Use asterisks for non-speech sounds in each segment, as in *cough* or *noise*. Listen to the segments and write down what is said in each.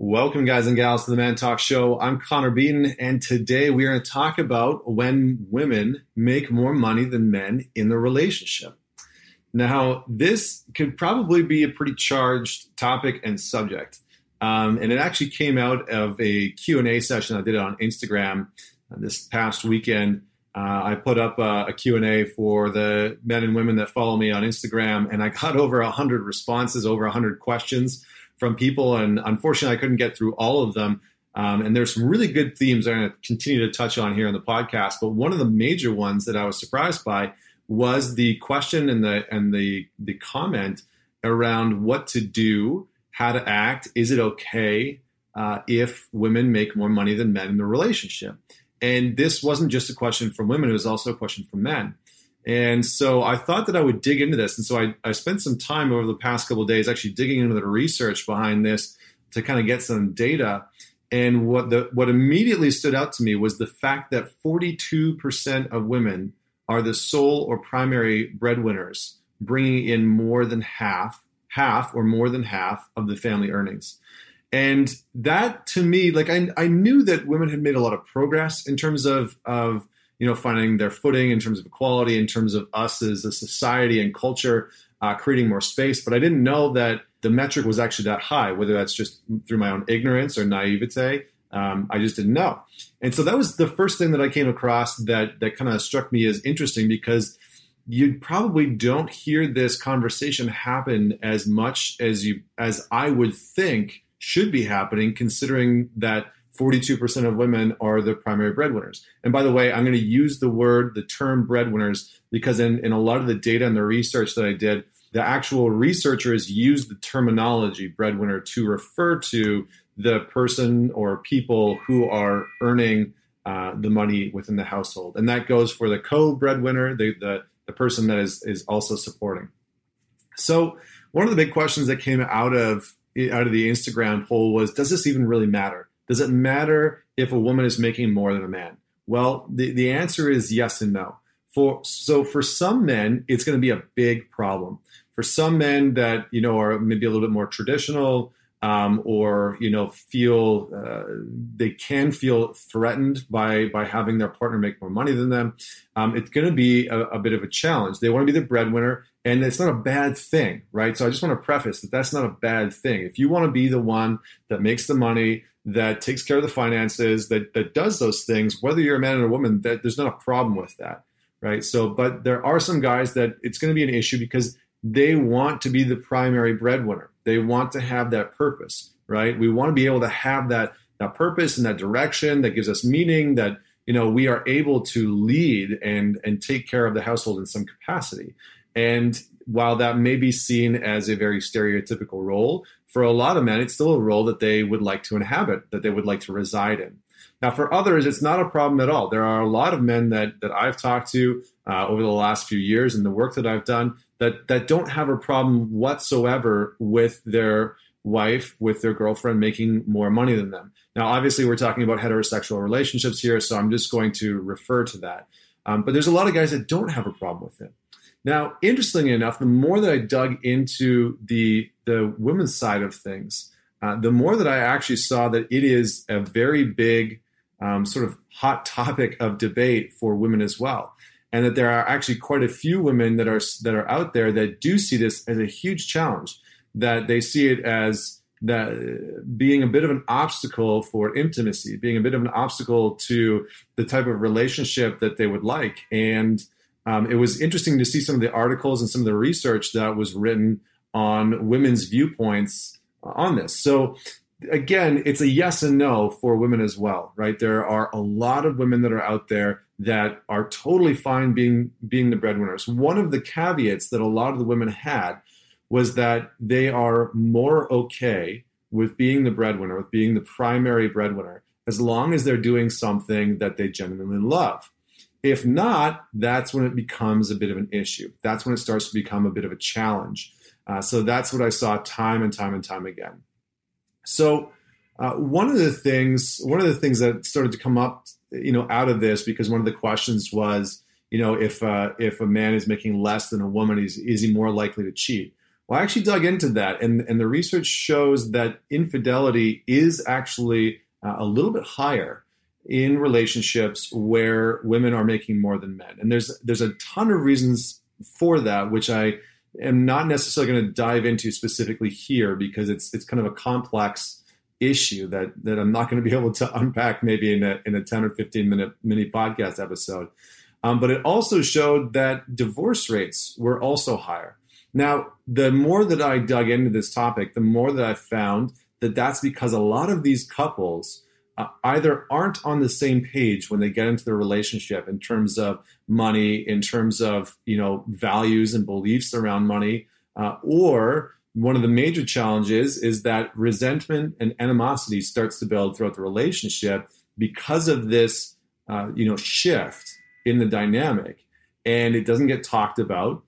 Welcome, guys and gals, to the ManTalks Show. I'm Connor Beaton, and today we are going to talk about when women make more money than men in the relationship. Now, this could probably be a pretty charged topic and subject, um, and it actually came out of a Q&A session I did on Instagram this past weekend. Uh, I put up a, a Q&A for the men and women that follow me on Instagram, and I got *laughs* over 100 responses, over 100 questions from people, and unfortunately, I couldn't get through all of them. Um, and there's some really good themes I'm going to continue to touch on here in the podcast. But one of the major ones that I was surprised by was the question and the and the the comment around what to do, how to act. Is it okay uh, if women make more money than men in the relationship? And this wasn't just a question from women; it was also a question from men. And so I thought that I would dig into this. And so I, I spent some time over the past couple days actually digging into the research behind this to kind of get some data. And what the what immediately stood out to me was the fact that 42% of women are the sole or primary breadwinners, bringing in more than half, half or more than half of the family earnings. And that to me, like I, I knew that women had made a lot of progress in terms of, of you know, finding their footing in terms of equality, in terms of us as a society and culture, uh, creating more space. But I didn't know that the metric was actually that high, whether that's just through my own ignorance or naivete. Um, I just didn't know. And so that was the first thing that I came across that that kind of struck me as interesting because you probably don't hear this conversation happen as much as you as I would think should be happening, considering that 42% of women are the primary breadwinners. And by the way, I'm going to use the word, the term breadwinners, because in, in a lot of the data and the research that I did, the actual researchers use the terminology breadwinner to refer to the person or people who are earning uh, the money within the household. And that goes for the co breadwinner, the, the, the person that is, is also supporting. So, one of the big questions that came out of out of the Instagram poll was Does this even really matter? Does it matter if a woman is making more than a man? Well, the, the answer is yes and no. For so for some men, it's going to be a big problem. For some men that you know are maybe a little bit more traditional, um, or you know feel uh, they can feel threatened by by having their partner make more money than them, um, it's going to be a, a, bit of a challenge. They want to be the breadwinner, and it's not a bad thing, right? So I just want to preface that that's not a bad thing. If you want to be the one that makes the money, that takes care of the finances, that that does those things, whether you're a man or a woman, that there's not a problem with that, right? So, but there are some guys that it's going to be an issue because they want to be the primary breadwinner. They want to have that purpose, right? We want to be able to have that that purpose and that direction that gives us meaning that you know we are able to lead and and take care of the household in some capacity. And while that may be seen as a very stereotypical role, for a lot of men, it's still a role that they would like to inhabit, that they would like to reside in. Now, for others, it's not a problem at all. There are a lot of men that that I've talked to uh, over the last few years and the work that I've done that that don't have a problem whatsoever with their wife, with their girlfriend making more money than them. Now, obviously, we're talking about heterosexual relationships here, so I'm just going to refer to that. Um, but there's a lot of guys that don't have a problem with it. Now, interestingly enough, the more that I dug into the the women's side of things, uh, the more that I actually saw that it is a very big um, sort of hot topic of debate for women as well, and that there are actually quite a few women that are that are out there that do see this as a huge challenge, that they see it as that being a bit of an obstacle for intimacy, being a bit of an obstacle to the type of relationship that they would like, and um, it was interesting to see some of the articles and some of the research that was written on women's viewpoints on this. So, again, it's a yes and no for women as well, right? There are a lot of women that are out there that are totally fine being being the breadwinners. One of the caveats that a lot of the women had was that they are more okay with being the breadwinner, with being the primary breadwinner, as long as they're doing something that they genuinely love. If not, that's when it becomes a bit of an issue. That's when it starts to become a bit of a challenge. Uh, so that's what I saw time and time and time again. So uh, one of the things, one of the things that started to come up, you know, out of this, because one of the questions was, you know, if uh, if a man is making less than a woman, is is he more likely to cheat? Well, I actually dug into that, and, and the research shows that infidelity is actually uh, a little bit higher in relationships where women are making more than men. And there's there's a ton of reasons for that, which I am not necessarily going to dive into specifically here because it's it's kind of a complex issue that that I'm not going to be *laughs* able to unpack maybe in a in a 10 or 15 minute mini podcast episode. Um, but it also showed that divorce rates were also higher. Now, the more that I dug into this topic, the more that I found that that's because a lot of these couples uh, either aren't on the same page when they get into the relationship in terms of money, in terms of you know values and beliefs around money, uh, or one of the major challenges is that resentment and animosity starts to build throughout the relationship because of this uh, you know shift in the dynamic, and it doesn't get talked about.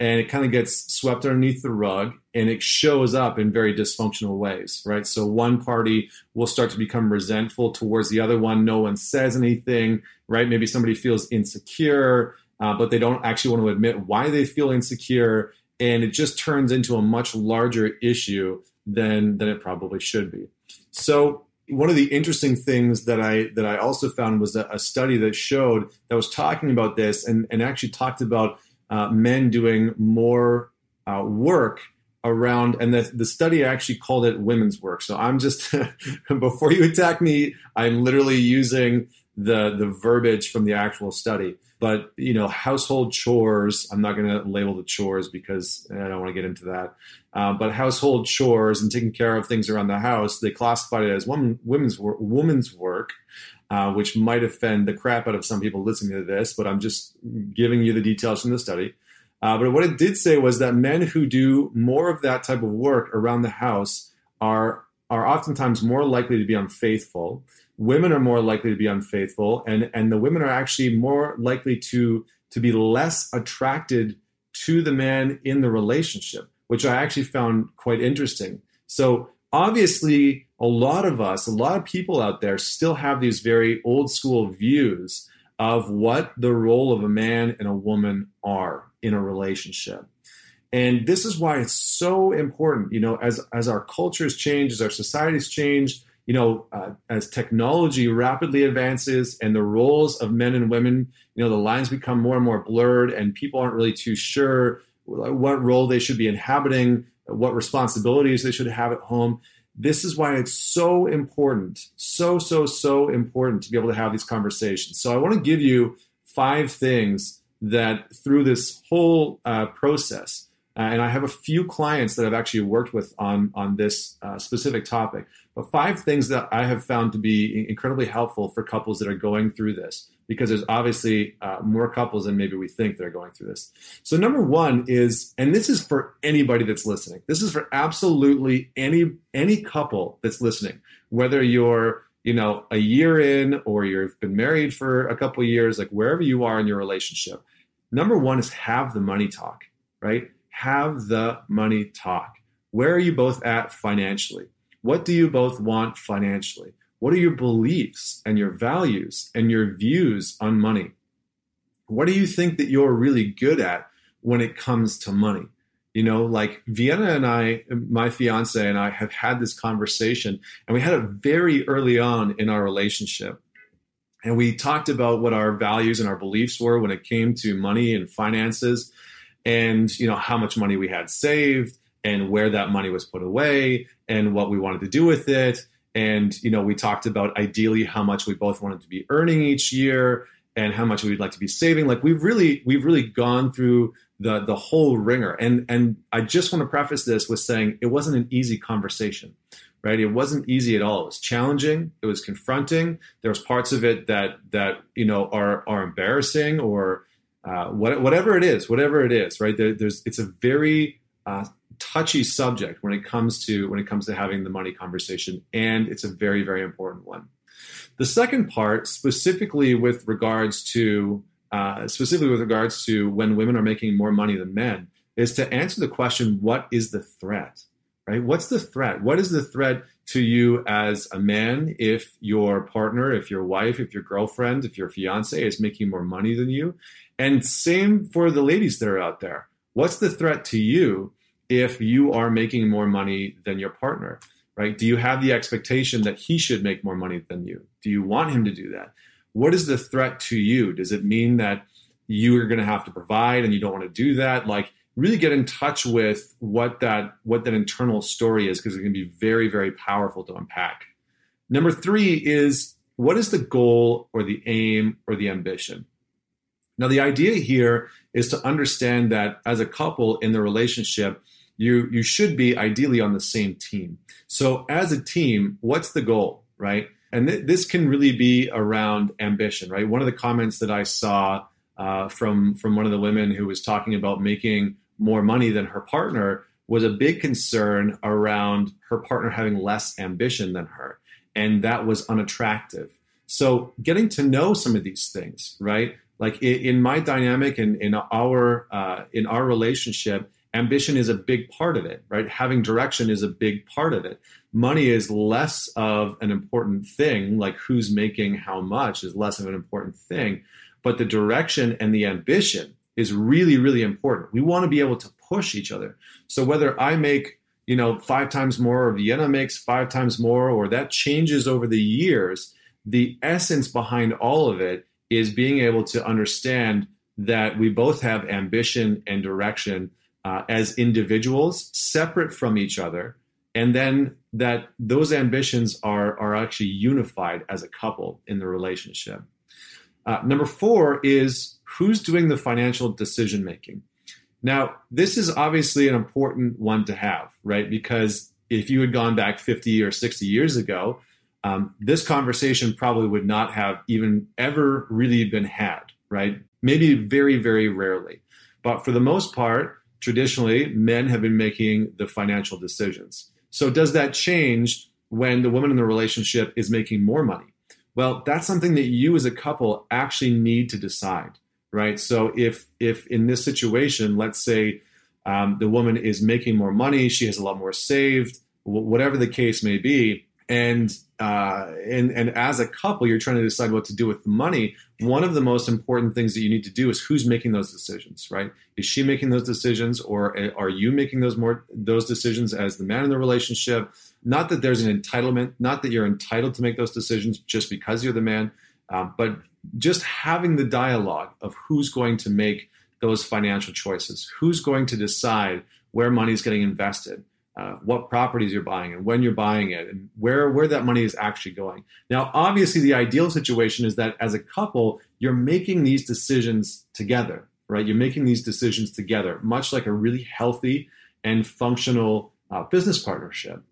And it kind of gets swept underneath the rug. And it shows up in very dysfunctional ways right? So one party will start to become resentful towards the other one. No one says anything right? Maybe somebody feels insecure uh, but they don't actually want to admit why they feel insecure and it just turns into a much larger issue than than it probably should be. So one of the interesting things that I that I also found was a, a study that showed that was talking about this and, and actually talked about uh, men doing more uh, work around and the, the study actually called it women's work. So i'm just *laughs* before you attack me i'm literally using the the verbiage from the actual study but you know household chores i'm not going to label the chores because i don't want to get into that uh, but household chores and taking care of things around the house they classified it as woman, women's work women's work uh, which might offend the crap out of some people listening to this, but I'm just giving you the details from the study. Uh, but what it did say was that men who do more of that type of work around the house are are oftentimes more likely to be unfaithful. Women are more likely to be unfaithful, and and the women are actually more likely to to be less attracted to the man in the relationship, which I actually found quite interesting. So obviously, a lot of us, a lot of people out there still have these very old school views of what the role of a man and a woman are in a relationship. And this is why it's so important, you know, as as our cultures change, as our societies change, you know, uh, as technology rapidly advances and the roles of men and women, you know, the lines become more and more blurred, and people aren't really too sure what role they should be inhabiting, what responsibilities they should have at home. This is why it's so important, so, so, so important to be able to have these conversations. So I want to give you five things that through this whole uh, process, uh, and I have a few clients that I've actually worked with on on this uh, specific topic. But five things that I have found to be incredibly helpful for couples that are going through this, because there's obviously uh, more couples than maybe we think that are going through this. So number one is, and this is for anybody that's listening. This is for absolutely any any couple that's listening, whether you're you know a year in or you've been married for a couple years, like wherever you are in your relationship. Number one is have the money talk, right? have the money talk. Where are you both at financially? What do you both want financially? What are your beliefs and your values and your views on money? What do you think that you're really good at when it comes to money? You know, like Vienna and I, my fiance and I have had this conversation, and we had it very early on in our relationship. And we talked about what our values and our beliefs were when it came to money and finances and you know how much money we had saved and where that money was put away and what we wanted to do with it. And you know we talked about ideally how much we both wanted to be earning each year and how much we'd like to be saving. Like we've really we've really gone through the the whole ringer. And and i just want to preface this with saying it wasn't an easy conversation right? It wasn't easy at all. It was challenging. It was confronting. There was parts of it that that you know are are embarrassing or uh, what, whatever it is, whatever it is, right? There, there's it's a very uh, touchy subject when it comes to when it comes to having the money conversation, and it's a very very important one. The second part, specifically with regards to uh, specifically with regards to when women are making more money than men, is to answer the question: What is the threat? Right? What's the threat? What is the threat to you as a man if your partner, if your wife, if your girlfriend, if your fiance is making more money than you? And same for the ladies that are out there. What's the threat to you if you are making more money than your partner, right? Do you have the expectation that he should make more money than you? Do you want him to do that? What is the threat to you? Does it mean that you are going to have to provide and you don't want to do that? Like really get in touch with what that what that internal story is because it can be very very powerful to unpack. Number 3 is what is the goal or the aim or the ambition? Now the idea here is to understand that as a couple in the relationship you you should be ideally on the same team. So as a team, what's the goal, right? And th- this can really be around ambition, right? One of the comments that I saw uh, from from one of the women who was talking about making more money than her partner was a big concern around her partner having less ambition than her, and that was unattractive. So getting to know some of these things, right? Like in, my dynamic and in, in our uh, in our relationship, ambition is a big part of it, right? Having direction is a big part of it. Money is less of an important thing, like who's making how much is less of an important thing. But the direction and the ambition is really, really important. We want to be able to push each other. So whether I make, you know, five times more or Vienna makes five times more, or that changes over the years, the essence behind all of it is being able to understand that we both have ambition and direction uh, as individuals separate from each other and then that those ambitions are are actually unified as a couple in the relationship. Uh, number four is who's doing the financial decision making now this is obviously an important one to have right? Because if you had gone back 50 or 60 years ago um, this conversation probably would not have even ever really been had right? Maybe very very rarely. But for the most part traditionally men have been making the financial decisions. So does that change when the woman in the relationship is making more money? Well, that's something that you as a couple actually need to decide, right? So if if in this situation, let's say um, the woman is making more money, she has a lot more saved, whatever the case may be, and uh, and and as a couple, you're trying to decide what to do with the money. One of the most important things that you need to do is who's making those decisions, right? Is she making those decisions, or are you making those more those decisions as the man in the relationship? Not that there's an entitlement, not that you're entitled to make those decisions just because you're the man, uh, but just having the dialogue of who's going to make those financial choices, who's going to decide where money is getting invested uh, what properties you're buying and when you're buying it and where where that money is actually going. Now, obviously, the ideal situation is that as a couple, you're making these decisions together, right? You're making these decisions together, much like a really healthy and functional uh, business partnership.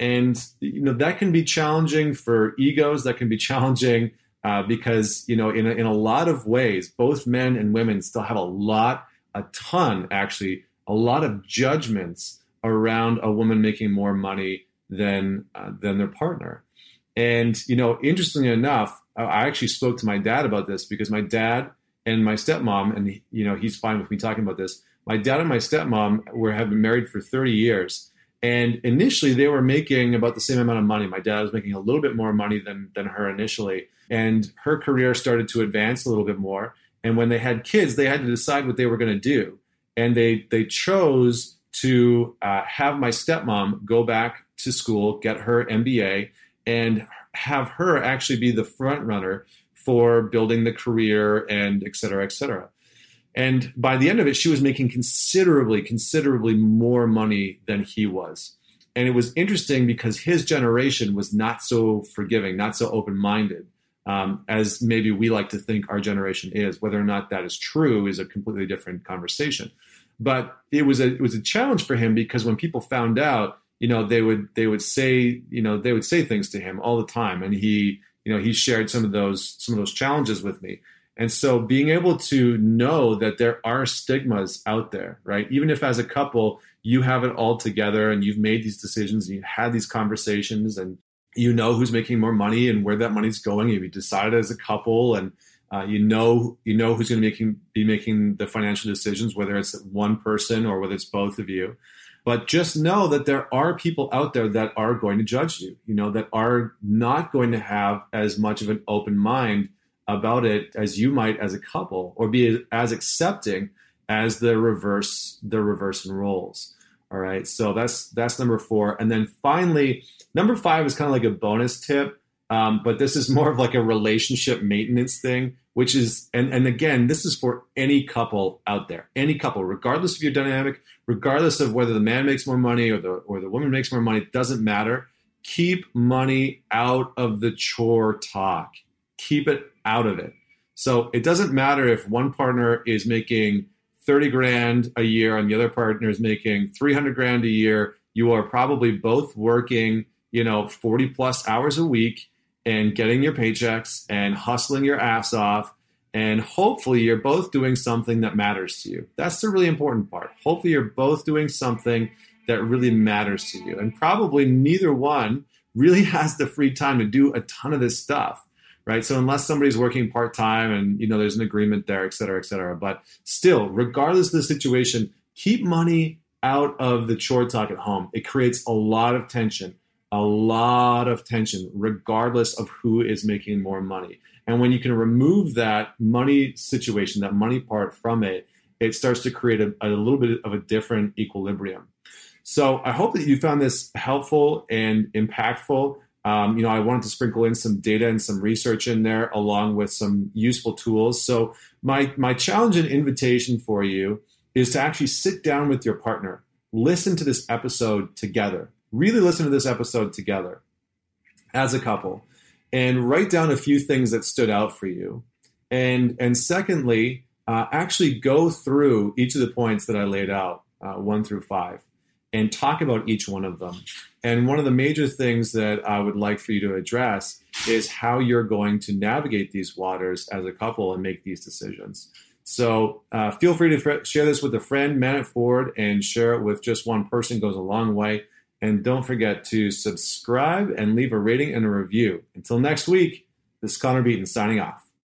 And you know that can be challenging for egos. That can be *laughs* challenging uh, because you know in a, in a lot of ways, both men and women still have a lot, a ton actually, a lot of judgments around a woman making more money than uh, than their partner. And you know, interestingly enough, I actually spoke to my dad about this because my dad and my stepmom, and you know, he's fine with me talking about this. My dad and my stepmom were have been married for 30 years, and initially they were making about the same amount of money. My dad was making a little bit more money than than her initially, and her career started to advance a little bit more. And when they had kids, they had to decide what they were going to do, and they they chose to uh, have my stepmom go back to school, get her MBA, and have her actually be the front runner for building the career and et cetera, et cetera. And by the end of it, she was making considerably, considerably more money than he was. And it was interesting because his generation was not so forgiving, not so open minded. Um, as maybe we like to think our generation is. Whether or not that is true is a completely different conversation. But it was a it was a challenge for him because when people found out, you know, they would they would say, you know, they would say things to him all the time, and he, you know, he shared some of those some of those challenges with me. And so being able to know that there are stigmas out there, right? Even if as a couple you have it all together and you've made these decisions and you've had these conversations and you know who's making more money and where that money's going, you've decided as a couple and uh, you know, you know who's going to making, be making the financial decisions, whether it's one person or whether it's both of you. But just know that there are people out there that are going to judge you. You know, that are not going to have as much of an open mind about it as you might as a couple, or be as accepting as the reverse the reverse in roles. All right. So that's that's number four. And then finally, number five is kind of like a bonus tip. Um, but this is more of like a relationship maintenance thing, which is, and, and again, this is for any couple out there, any couple, regardless of your dynamic, regardless of whether the man makes more money or the, or the woman makes more money, it doesn't matter. Keep money out of the chore talk. Keep it out of it. So it doesn't matter if one partner is making 30 grand a year and the other partner is making 300 grand a year. You are probably both working, you know, 40 plus hours a week and getting your paychecks and hustling your ass off. And hopefully, you're both doing something that matters to you. That's the really important part. Hopefully, you're both doing something that really matters to you. And probably neither one really *laughs* has the free time to do a ton of this stuff right? So unless somebody's working part time and you know there's an agreement there, et cetera, et cetera. But still, regardless of the situation, keep money out of the chore talk at home. It creates a lot of tension a lot of tension, regardless of who is making more money. And when you can remove that money situation, that money part from it, it starts to create a, a little bit of a different equilibrium. So I hope that you found this helpful and impactful. Um, you know, I wanted to sprinkle in some data and some research in there, along with some useful tools. So my my challenge and invitation for you is to actually sit down with your partner, listen to this episode together really listen to this episode together as a couple and write down a few things that stood out for you. And, and secondly, uh, actually go through each of the points that I laid out, uh, one through five, and talk about each one of them. And one of the major things that I would like for you to address is how you're going to navigate these waters as a couple and make these decisions. So uh, feel free to share this with a friend, man it forward, and share it with just one person goes a long way. And don't forget to subscribe and leave a rating and a review. Until next week, this is Connor Beaton signing off.